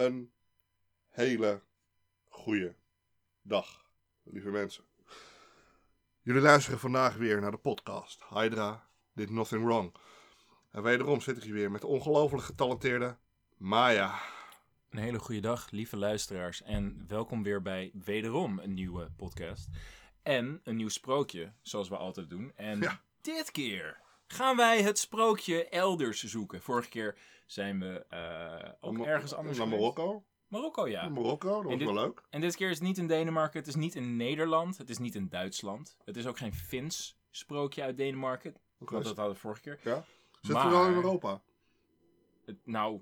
Een hele goede dag, lieve mensen. Jullie luisteren vandaag weer naar de podcast Hydra Did Nothing Wrong. En wederom zit ik hier weer met de ongelooflijk getalenteerde Maya. Een hele goede dag, lieve luisteraars. En welkom weer bij wederom een nieuwe podcast. En een nieuw sprookje, zoals we altijd doen. En Ja. dit keer gaan wij het sprookje elders zoeken. Vorige keer zijn we eh, ook ergens anders Naar. Marokko. Marokko, ja. Naar Marokko, dat was dit- wel leuk. En dit keer is het niet in Denemarken, het is niet in Nederland, het is niet in Duitsland. Het is ook geen Fins sprookje uit Denemarken, want dat hadden we vorige keer. Ja. Zitten Maar- we wel in Europa? Het- nou,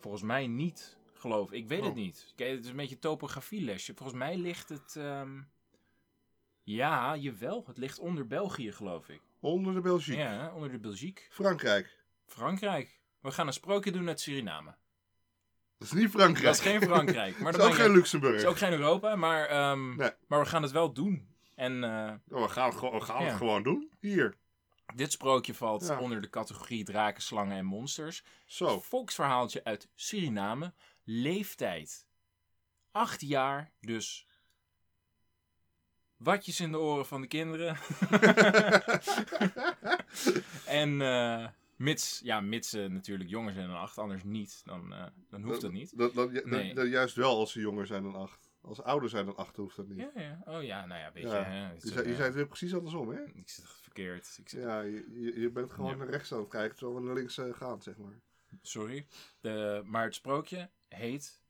volgens mij niet, geloof ik. Ik weet het Oh. niet. Kijk, het is een beetje topografielesje. Volgens mij ligt het... ehm, Ja, jawel. Het ligt onder België, geloof ik. Onder de Belgique. Ja, onder de Belgiek. Frankrijk. Frankrijk. We gaan een sprookje doen uit Suriname. Dat is niet Frankrijk. Dat is geen Frankrijk. Maar Dat dat is ook geen Luxemburg. Het is ook geen Europa, maar, ehm, Nee. maar we gaan het wel doen. En Oh, we gaan, het gewoon, we gaan Ja. het gewoon doen. Hier. dit sprookje valt Ja. onder de categorie draken, slangen en monsters. Zo. Volksverhaaltje uit Suriname. Leeftijd 8 jaar, dus watjes in de oren van de kinderen. en eh, mits, ja, mits ze natuurlijk jonger zijn dan 8, anders niet, dan, eh, dan hoeft dat niet. Dat, dat, Nee. dat- juist wel als ze jonger zijn dan acht. Als ze ouder zijn dan acht hoeft dat niet. Ja, ja. Oh ja, nou ja, weet je. Hè, Je, zei, je zei het weer precies andersom, hè? Ik zit verkeerd. Ik zit, Ja, je, je- bent gewoon Ja. naar rechts aan het kijken, terwijl we naar links eh, gaan, zeg maar. Sorry. De, maar het sprookje heet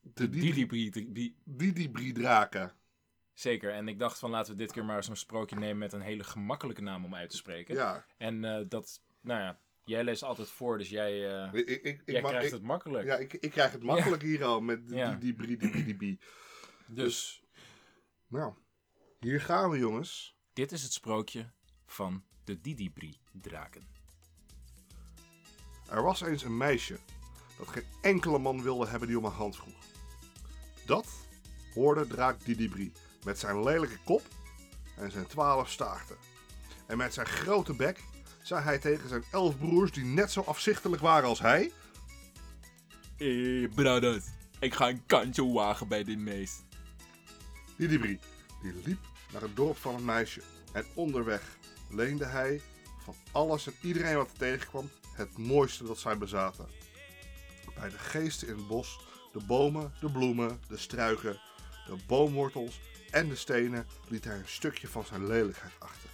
De Didi Brie- Didi Draken. Zeker, en ik dacht van laten we dit keer maar zo'n sprookje nemen met een hele gemakkelijke naam om uit te spreken. Ja, En eh, dat, nou ja, jij leest altijd voor, dus jij, eh, ik, ik, ik, jij mag- krijgt het makkelijk. ja ik, ik krijg het makkelijk hier al met Ja. Didi Didi Didi dus Nou, hier gaan we, jongens. dit is het sprookje van de Didibri-draken. Er was eens een meisje dat geen enkele man wilde hebben die om een hand vroeg. Dat hoorde draak Didibri met zijn lelijke kop en zijn twaalf staarten. En met zijn grote bek zei hij tegen zijn elf broers die net zo afzichtelijk waren als hij... Hé, brothers, ik ga een kantje wagen bij dit meest. Didibri, die liep naar het dorp van het meisje. En onderweg leende hij van alles en iedereen wat hij tegenkwam het mooiste dat zij bezaten. Bij de geesten in het bos, de bomen, de bloemen, de struiken, de boomwortels en de stenen liet hij een stukje van zijn lelijkheid achter.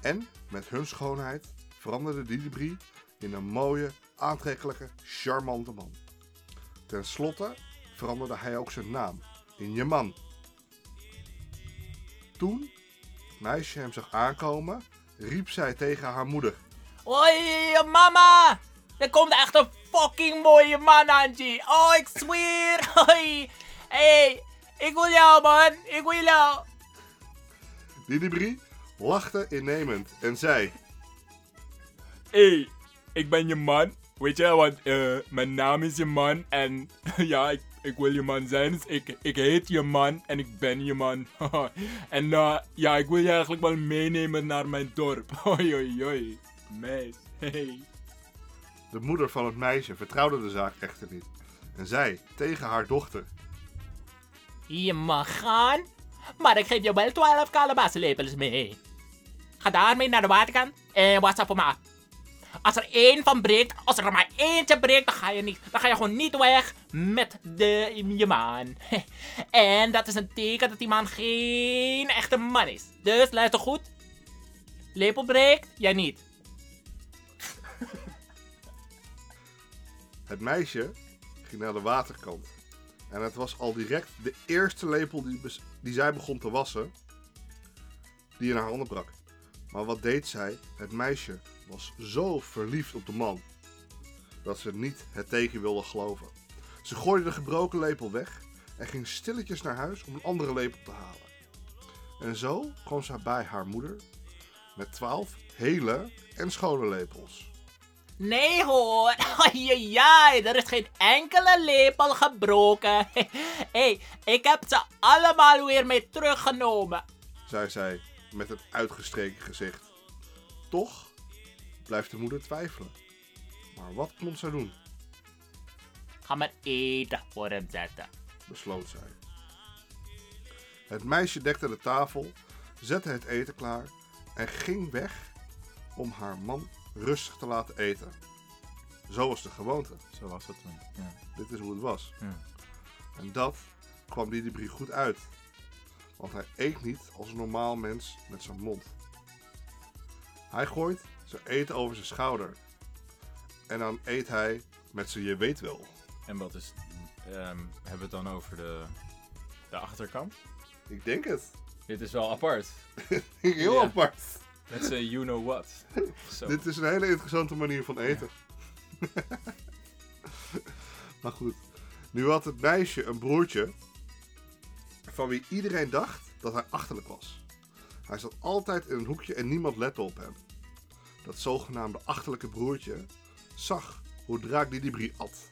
En met hun schoonheid veranderde Didibri in een mooie, aantrekkelijke, charmante man. Ten slotte veranderde hij ook zijn naam in Jeman. Toen het meisje hem zag aankomen, riep zij tegen haar moeder. Hoi, mama! Er komt echt een fucking mooie man aan je. Oh, ik zweer. Hoi. Hey, ik wil jou, man. Ik wil jou. Didibri lachte innemend en zei... Hé, ik ben je man. Weet je, want eh, mijn naam is je man en ja, ik, ik wil je man zijn. Dus ik, ik heet je man en ik ben je man. en eh, ja, ik wil je eigenlijk wel meenemen naar mijn dorp. Hoi, hoi, hoi. Meis, hey. De moeder van het meisje vertrouwde de zaak echter niet. En zei tegen haar dochter... Je mag gaan, maar ik geef je wel 12 kalebassenlepels mee. Ga daarmee naar de waterkant en was voor me. Als er één van breekt, als er maar eentje breekt, dan ga je, niet, dan ga je gewoon niet weg met de, je man. En dat is een teken dat die man geen echte man is. Dus luister goed. Lepel breekt, jij niet. Het meisje ging naar de waterkant. En het was al direct de eerste lepel die, die zij begon te wassen, die in haar handen brak. Maar wat deed zij? Het meisje was zo verliefd op de man, dat ze niet het teken wilde geloven. Ze gooide de gebroken lepel weg en ging stilletjes naar huis om een andere lepel te halen. En zo kwam zij bij haar moeder met twaalf hele en schone lepels. Nee hoor, Ai, er is geen enkele lepel gebroken. Hé, hey, ik heb ze allemaal weer mee teruggenomen. zei zij met een uitgestreken gezicht. Toch blijft de moeder twijfelen. Maar wat kon zij doen? ga maar eten voor hem zetten. besloot zij. Het meisje dekte de tafel, zette het eten klaar en ging weg om haar man rustig te laten eten. Zo was de gewoonte. Zo was het toen. Ja. Dit is hoe het was. Ja. En dat kwam Didibri goed uit. Want hij eet niet als een normaal mens met zijn mond. Hij gooit zijn eten over zijn schouder. En dan eet hij met zijn je weet wel. En wat is... ehm, hebben we het dan over de, de achterkant? Ik denk het. Dit is wel apart. Heel Ja. apart. Let's say you know what. Zo. Dit is een hele interessante manier van eten. maar goed. Nu had het meisje een broertje van wie iedereen dacht dat hij achterlijk was. Hij zat altijd in een hoekje en niemand lette op hem. Dat zogenaamde achterlijke broertje zag hoe Draak Didibri at.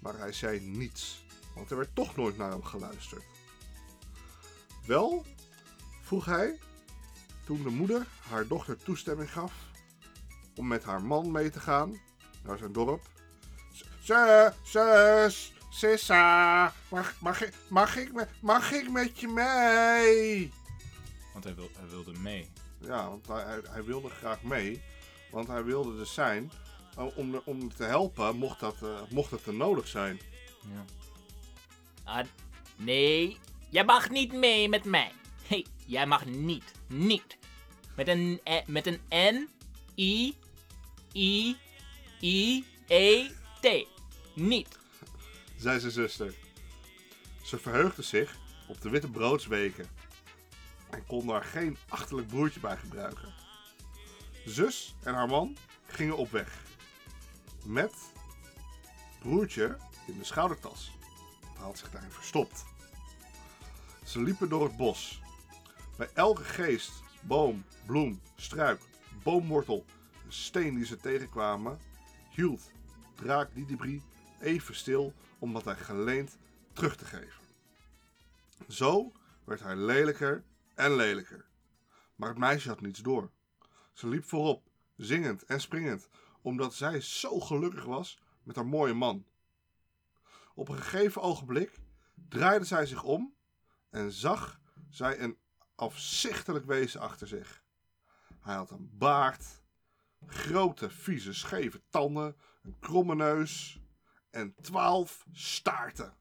Maar hij zei niets, want er werd toch nooit naar hem geluisterd. Wel vroeg hij, toen de moeder haar dochter toestemming gaf om met haar man mee te gaan naar zijn dorp. Zus, zus, Sissa, mag, mag, ik, mag, ik, met- mag ik met je mee? Want hij, wil, hij wilde mee. Ja, want hij, hij, wilde graag mee. Want hij wilde er zijn eh, om, de- om te helpen, mocht dat, eh, mocht het er nodig zijn. Ja. Ah, nee, jij mag niet mee met mij. Hey, jij mag niet, niet. Met een, eh, met een N, I, I, I, E, T. Niet. zei zijn zuster. Ze verheugde zich op de witte broodsweken en kon daar geen achterlijk broertje bij gebruiken. Zus en haar man gingen op weg. Met broertje in de schoudertas. Hij had zich daarin verstopt. Ze liepen door het bos. Bij elke geest, boom, bloem, struik, boomwortel en steen die ze tegenkwamen, hield draak Didibri even stil om wat hij geleend terug te geven. Zo werd hij lelijker en lelijker. Maar het meisje had niets door. Ze liep voorop, zingend en springend, omdat zij zo gelukkig was met haar mooie man. Op een gegeven ogenblik draaide zij zich om en zag zij een afzichtelijk wezen achter zich. Hij had een baard, grote, vieze, scheve tanden, een kromme neus en twaalf staarten.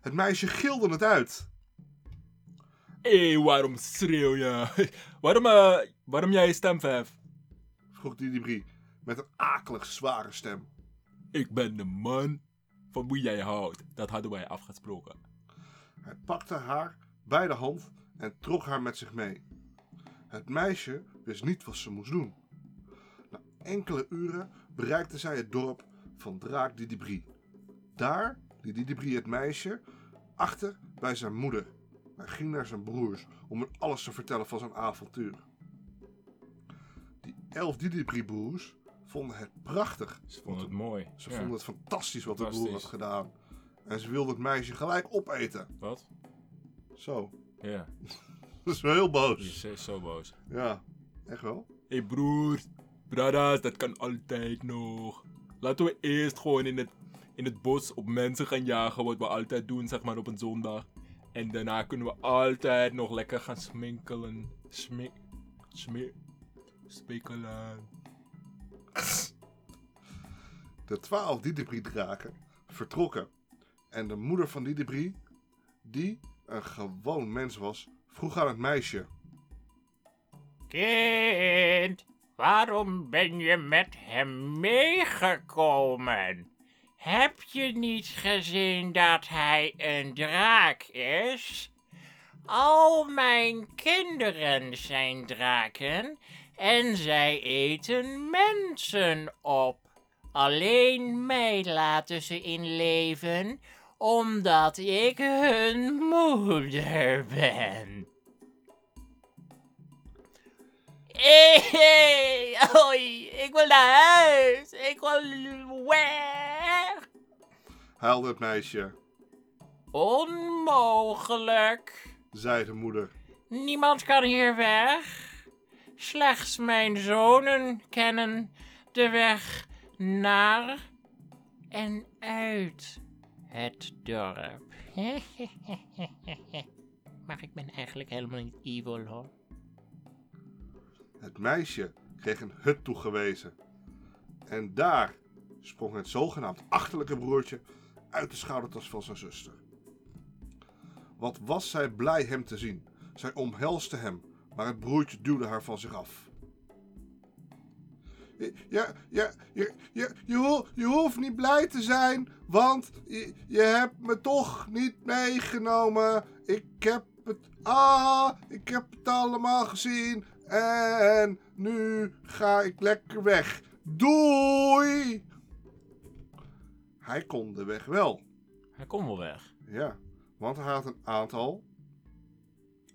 Het meisje gilde het uit. Hé, waarom schreeuw je? waarom, eh, waarom jij je stem verheft? vroeg Didibri met een akelig zware stem. Ik ben de man van wie jij houdt. Dat hadden wij afgesproken. Hij pakte haar bij de hand en trok haar met zich mee. Het meisje wist niet wat ze moest doen. Na enkele uren bereikte zij het dorp van Draak Didibri. Daar liet Didibri het meisje achter bij zijn moeder. Hij ging naar zijn broers om hun alles te vertellen van zijn avontuur. Die elf Didibri-broers vonden het prachtig. Ze vonden het mooi. Ze Ja. vonden het fantastisch wat de broer had gedaan. En ze wilden het meisje gelijk opeten. Wat? Zo. Ja, Dat is wel heel je boos. is zo boos. Ja, echt wel. Hé hey broers, bradas, dat kan altijd nog. Laten we eerst gewoon in het, in het bos op mensen gaan jagen, wat we altijd doen, zeg maar op een zondag. En daarna kunnen we altijd nog lekker gaan sminkelen. Smik, smik, spekelen. De twaalf Didibri-draken vertrokken. En de moeder van Didibri, die een gewoon mens was, vroeg aan het meisje. Kind, waarom ben je met hem meegekomen? Heb je niet gezien dat hij een draak is? Al mijn kinderen zijn draken en zij eten mensen op. Alleen mij laten ze in leven omdat ik hun moeder ben. Hey, hoi, ik wil naar huis. Ik wil weg. Huilde het meisje, Onmogelijk. zei de moeder. Niemand kan hier weg. Slechts mijn zonen kennen de weg naar en uit het dorp. maar ik ben eigenlijk helemaal niet evil hoor. Het meisje kreeg een hut toegewezen. En daar sprong het zogenaamd achterlijke broertje uit de schoudertas van zijn zuster. Wat was zij blij hem te zien. Zij omhelste hem, maar het broertje duwde haar van zich af. Ja, ja, je, je, je, je hoeft niet blij te zijn, want je, je hebt me toch niet meegenomen. Ik heb het, ah, ik heb het allemaal gezien en nu ga ik lekker weg. Doei! Hij kon de weg wel. Hij komt wel weg. Ja, want hij had een aantal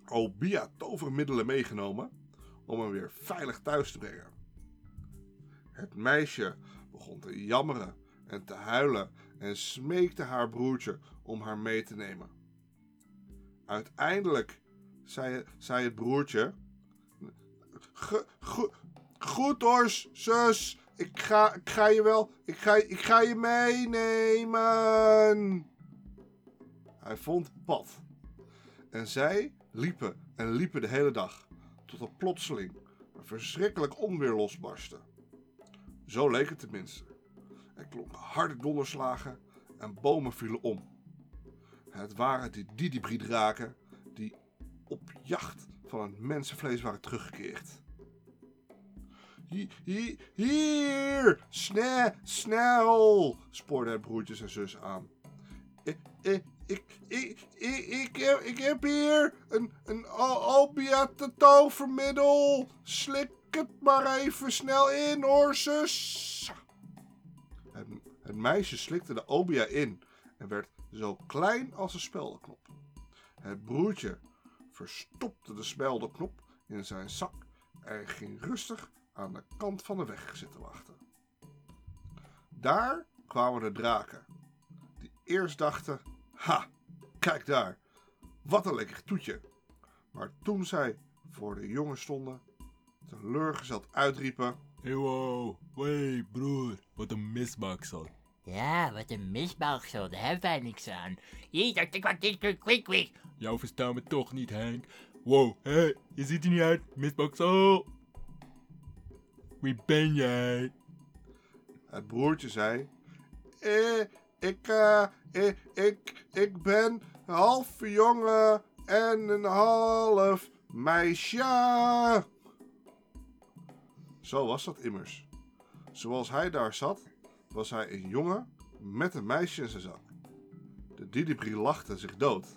Obia tovermiddelen meegenomen om hem weer veilig thuis te brengen. Het meisje begon te jammeren en te huilen en smeekte haar broertje om haar mee te nemen. Uiteindelijk zei, zei het broertje: "Ge- go- Goed hoor, zus. Ik ga, ik ga je wel. Ik ga, ik ga je meenemen. Hij vond pad. En zij liepen en liepen de hele dag. Tot er plotseling een verschrikkelijk onweer losbarstte. Zo leek het tenminste. Er klonken harde donderslagen en bomen vielen om. Het waren die Didibri-draken die op jacht van het mensenvlees waren teruggekeerd. Hier, hier, snel, snel, spoorde het broertjes en zus aan. Ik, ik, ik, ik, ik, heb, ik heb hier een, een opiate tovermiddel. Slik het maar even snel in, hoor, zus. Het, het meisje slikte de obia in en werd zo klein als een speldenknop. Het broertje verstopte de speldenknop in zijn zak en ging rustig aan de kant van de weg zitten wachten. Daar kwamen de draken, die eerst dachten: Ha, kijk daar, wat een lekker toetje. Maar toen zij voor de jongen stonden, teleurgesteld uitriepen: Hey wow, hey broer, wat een misbaksel. Ja, wat een misbaksel, daar hebben wij niks aan. Hier, dat ik wat dit quick, quick. Jou verstaan we toch niet, Henk. Wow, hé, hey, je ziet er niet uit, misbaksel. Wie ben jij? Het broertje zei: eh, ik, eh, ik, ik, ik ben een half jongen en een half meisje. Zo was dat immers. Zoals hij daar zat, was hij een jongen met een meisje in zijn zak. De Didibri lachte zich dood.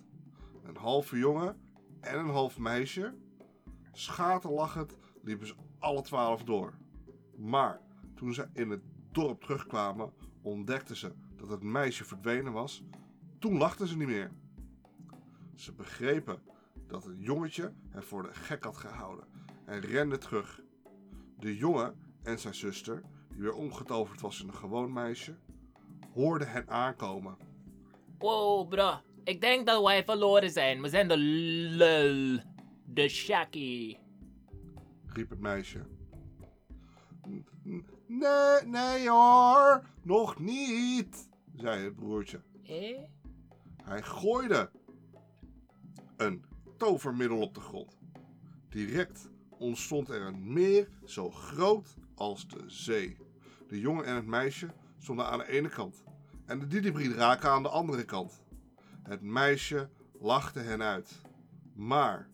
Een halve jongen en een half meisje. Schaterlachend liepen ze alle twaalf door. Maar toen ze in het dorp terugkwamen, ontdekten ze dat het meisje verdwenen was. Toen lachten ze niet meer. Ze begrepen dat het jongetje hen voor de gek had gehouden en renden terug. De jongen en zijn zuster, die weer omgetoverd was in een gewoon meisje, hoorden hen aankomen. Wow, bro. Ik denk dat wij verloren zijn. We zijn de lul. De Shaki. riep het meisje. "N- n- Nee, nee hoor, nog niet, zei het broertje. Eh? Hij gooide een tovermiddel op de grond. Direct ontstond er een meer zo groot als de zee. De jongen en het meisje stonden aan de ene kant en de Didibri-draken aan de andere kant. Het meisje lachte hen uit, maar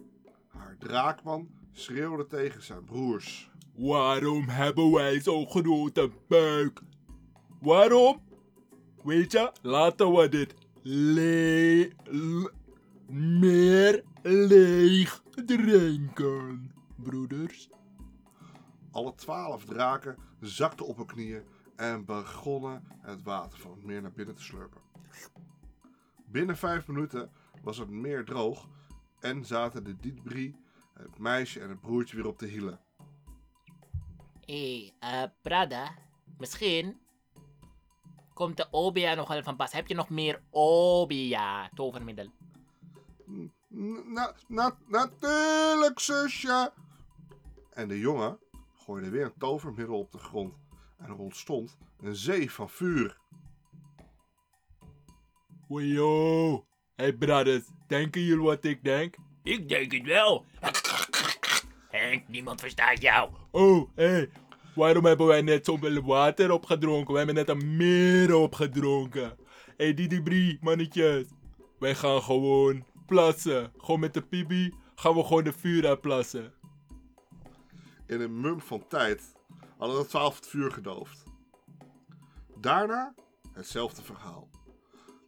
haar draakman schreeuwde tegen zijn broers. Waarom hebben wij zo'n grote buik? Waarom? Weet je, laten we dit le meer leeg drinken, broeders. Alle twaalf draken zakten op hun knieën en begonnen het water van het meer naar binnen te slurpen. Binnen vijf minuten was het meer droog en zaten de Didbri, het meisje en het broertje weer op de hielen. Hé, eh, Prada. Misschien komt de Obia nog wel van pas. Heb je nog meer Obia tovermiddel? Na- na- natuurlijk, zusje! En de jongen gooide weer een tovermiddel op de grond en er ontstond een zee van vuur. Wajo. Hey brothers, denken jullie wat ik denk? Ik denk het wel. Henk, niemand verstaat jou. Oh, hé. Hey. Waarom hebben wij net zoveel water opgedronken? We hebben net een meer opgedronken. Hé, hey, die brie, mannetjes. Wij gaan gewoon plassen. Gewoon met de pipi gaan we gewoon de vuur uitplassen. In een mum van tijd hadden de twaalf het vuur gedoofd. Daarna hetzelfde verhaal.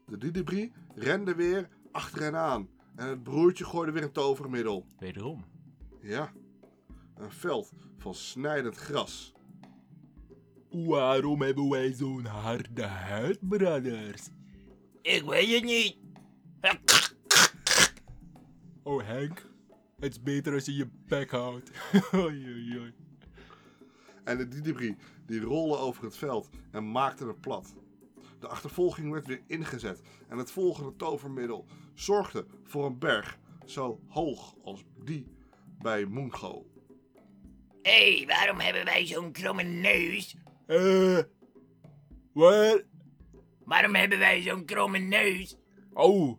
De Didibri rende weer achter hen aan en het broertje gooide weer een tovermiddel. Wederom. Ja, een veld van snijdend gras. Waarom hebben wij zo'n harde huid, brothers? Ik weet het niet. Oh, Henk. Het is beter als je je bek houdt. oei, oei, oei. En de Didibri die rolde over het veld en maakte het plat. De achtervolging werd weer ingezet en het volgende tovermiddel zorgde voor een berg zo hoog als die bij Mungo. Hé, hey, waarom hebben wij zo'n kromme neus? Eh, wat? Waarom hebben wij zo'n kromme neus? Oh,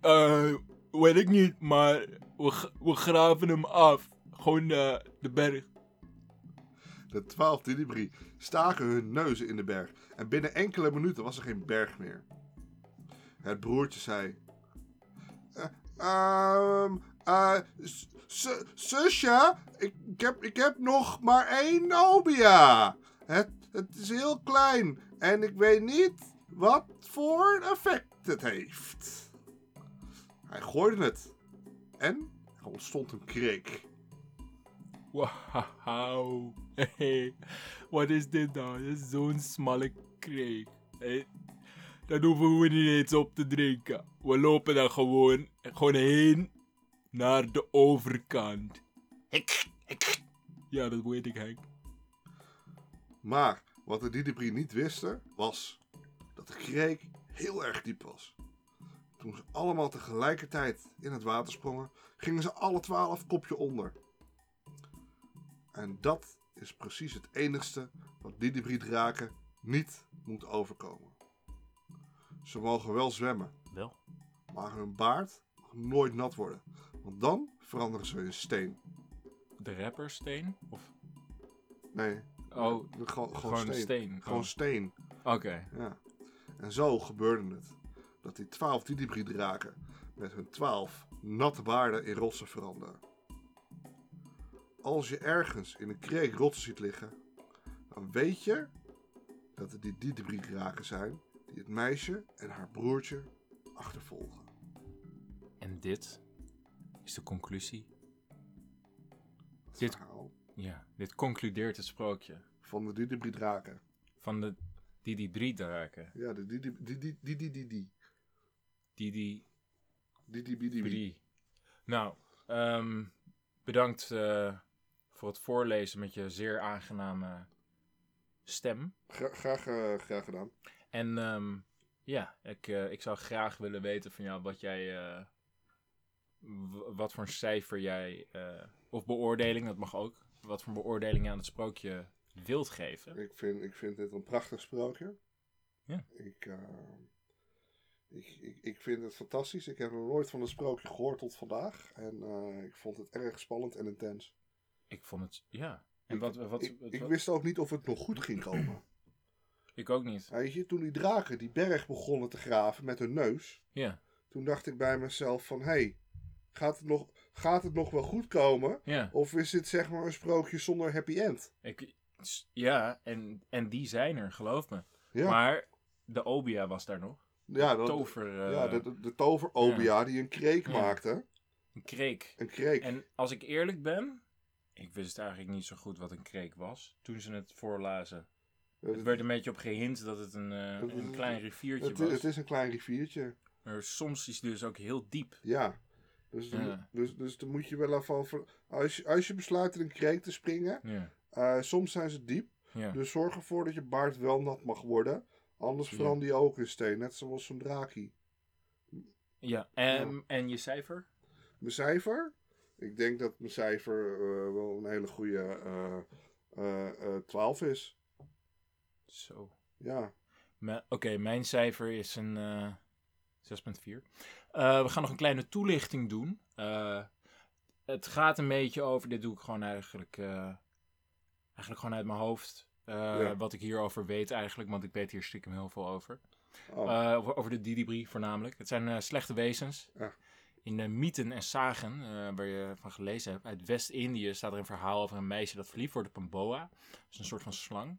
eh, weet ik niet, maar we, graven hem af. Gewoon eh, de berg. De twaalf Didibri staken hun neuzen in de berg en binnen enkele minuten was er geen berg meer. Het broertje zei: "Eh, ehm, eh, z- z- Zusje, ik, ik, heb, ik heb nog maar één Nobia. Het, het is heel klein en ik weet niet wat voor effect het heeft. Hij gooide het en er ontstond een kreek. Wauw. Hey, wat is dit nou? Dit is zo'n smalle kreeg. Hey, dat hoeven we niet eens op te drinken. We lopen dan gewoon, gewoon heen naar de overkant. Ik, ik, Ja, dat weet ik, Henk. Maar wat de Didibri niet wisten, was dat de kreek heel erg diep was. Toen ze allemaal tegelijkertijd in het water sprongen, gingen ze alle twaalf kopje onder. En dat is precies het enigste wat Didibri draken niet moet overkomen. Ze mogen wel zwemmen, Wel. maar hun baard mag nooit nat worden, want dan veranderen ze in steen. De rappersteen? Of... Nee, Oh, de- gewoon, gewoon gewoon steen. steen. Gewoon Oh. steen. Oké. Ja. En zo gebeurde het. Dat die twaalf Didibri draken met hun twaalf natte baarden in rotsen veranderen. Als je ergens in een kreek rotsen ziet liggen, dan weet je dat het die zijn die het meisje en haar broertje achtervolgen. En dit is de conclusie. Het Dit- verhaal Ja, dit concludeert het sprookje van de Didibri draken. van de die die drie draken. Ja, de Didibri, die Didibri. drie. Nou, ehm, bedankt eh, voor het voorlezen met je zeer aangename stem. Gra- graag, eh, graag gedaan. En ehm, ja, ik, eh, ik zou graag willen weten van jou wat jij. wat voor cijfer jij. of beoordeling, dat mag ook. Wat voor beoordeling je aan het sprookje wilt geven. Ik vind, ik vind dit een prachtig sprookje. Ja. Ik, eh, ik, ik, ik vind het fantastisch. Ik heb nog nooit van een sprookje gehoord tot vandaag. En eh, ik vond het erg spannend en intens. Ik vond het. Ja. En Ik- wat. wat, ik, wat- ik wat- wist ook niet of het nog goed ging komen. ik ook niet. Weet je, toen die draken die berg begonnen te graven met hun neus. Ja. Toen dacht ik bij mezelf van... Hé, hey, gaat, het nog, gaat het nog wel goed komen? Ja. Of is dit zeg maar een sprookje zonder happy end? Ik, ja, en, en die zijn er, geloof me. Ja, Maar de Obia was daar nog. Ja, dat, Tover. eh, ja de, de, de tover-obia die een kreek maakte. Een kreek. Een kreek. En als ik eerlijk ben, ik wist eigenlijk niet zo goed wat een kreek was toen ze het voorlazen. Het werd een beetje op gehint dat het een, eh, een klein riviertje Het, was. het is een klein riviertje. Maar soms is het dus ook heel diep. Ja. Dus, dan- dus, dus dan moet je wel over... Als je, als je besluit in een kreek te springen... Ja. eh, soms zijn ze diep. Ja. Dus zorg ervoor dat je baard wel nat mag worden. Anders verander je ook in steen. Net zoals zo'n draakie. ja. En, en je cijfer? Mijn cijfer? Ik denk dat mijn cijfer eh, wel een hele goede eh, eh, eh, 12 is. Zo. Ja. Oké, mijn cijfer is een. eh, 6.4. Eh, we gaan nog een kleine toelichting doen. Eh, het gaat een beetje over, dit doe ik gewoon eigenlijk, eh, eigenlijk gewoon uit mijn hoofd. Eh, Ja. Wat ik hierover weet eigenlijk, want ik weet hier stiekem heel veel over. Oh, Eh, over, over de Didibri voornamelijk. Het zijn eh, slechte wezens. Ja. In de mythen en zagen, waar je van gelezen hebt, uit West-Indië staat er een verhaal over een meisje dat verliefd wordt op een boa. Dat is een soort van slang.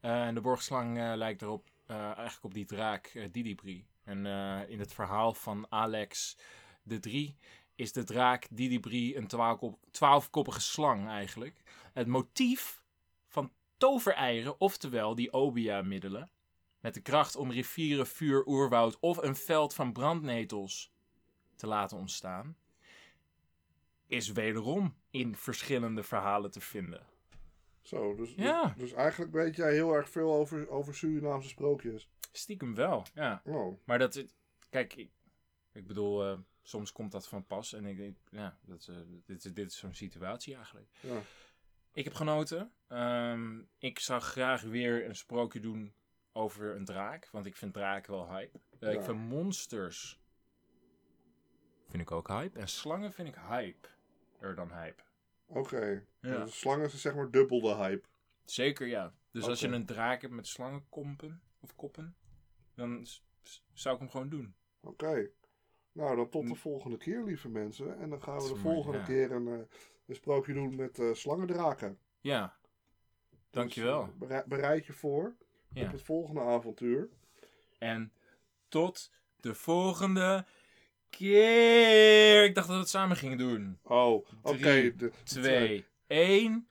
En de borgslang lijkt erop, eigenlijk op die draak Didibri. En in het verhaal van Alex de Drie is de draak Didibri een twaalfkop- twaalfkoppige slang eigenlijk. Het motief tovereieren, oftewel die obia-middelen, met de kracht om rivieren, vuur, oerwoud of een veld van brandnetels te laten ontstaan, is wederom in verschillende verhalen te vinden. zo, dus, Ja. dus eigenlijk weet jij heel erg veel over, over Surinaamse sprookjes. Stiekem wel, ja. Oh, Maar dat, kijk, ik, ik bedoel, eh, soms komt dat van pas en ik denk, ja, dat, eh, dit, is- dit is zo'n situatie eigenlijk. ja. Ik heb genoten. Ehm, ik zou graag weer een sprookje doen over een draak, want ik vind draken wel hype. Eh, Ja. Ik vind monsters vind ik ook hype en slangen vind ik hype er dan hype. Oké. Ja. Dus slangen is zeg maar dubbel de hype. Zeker ja. Dus als je een draak hebt met slangenkompen of koppen, dan zou ik hem gewoon doen. Oké. Nou, dan tot de volgende keer, lieve mensen. En dan gaan we de volgende ja. keer een, eh, een sprookje doen met eh, slangendraken. Ja. Dankjewel. Dus, eh, berei- bereid je voor Ja. op het volgende avontuur. En tot de volgende keer. Ik dacht dat we het samen gingen doen. Oh, oké. De- 2, 1.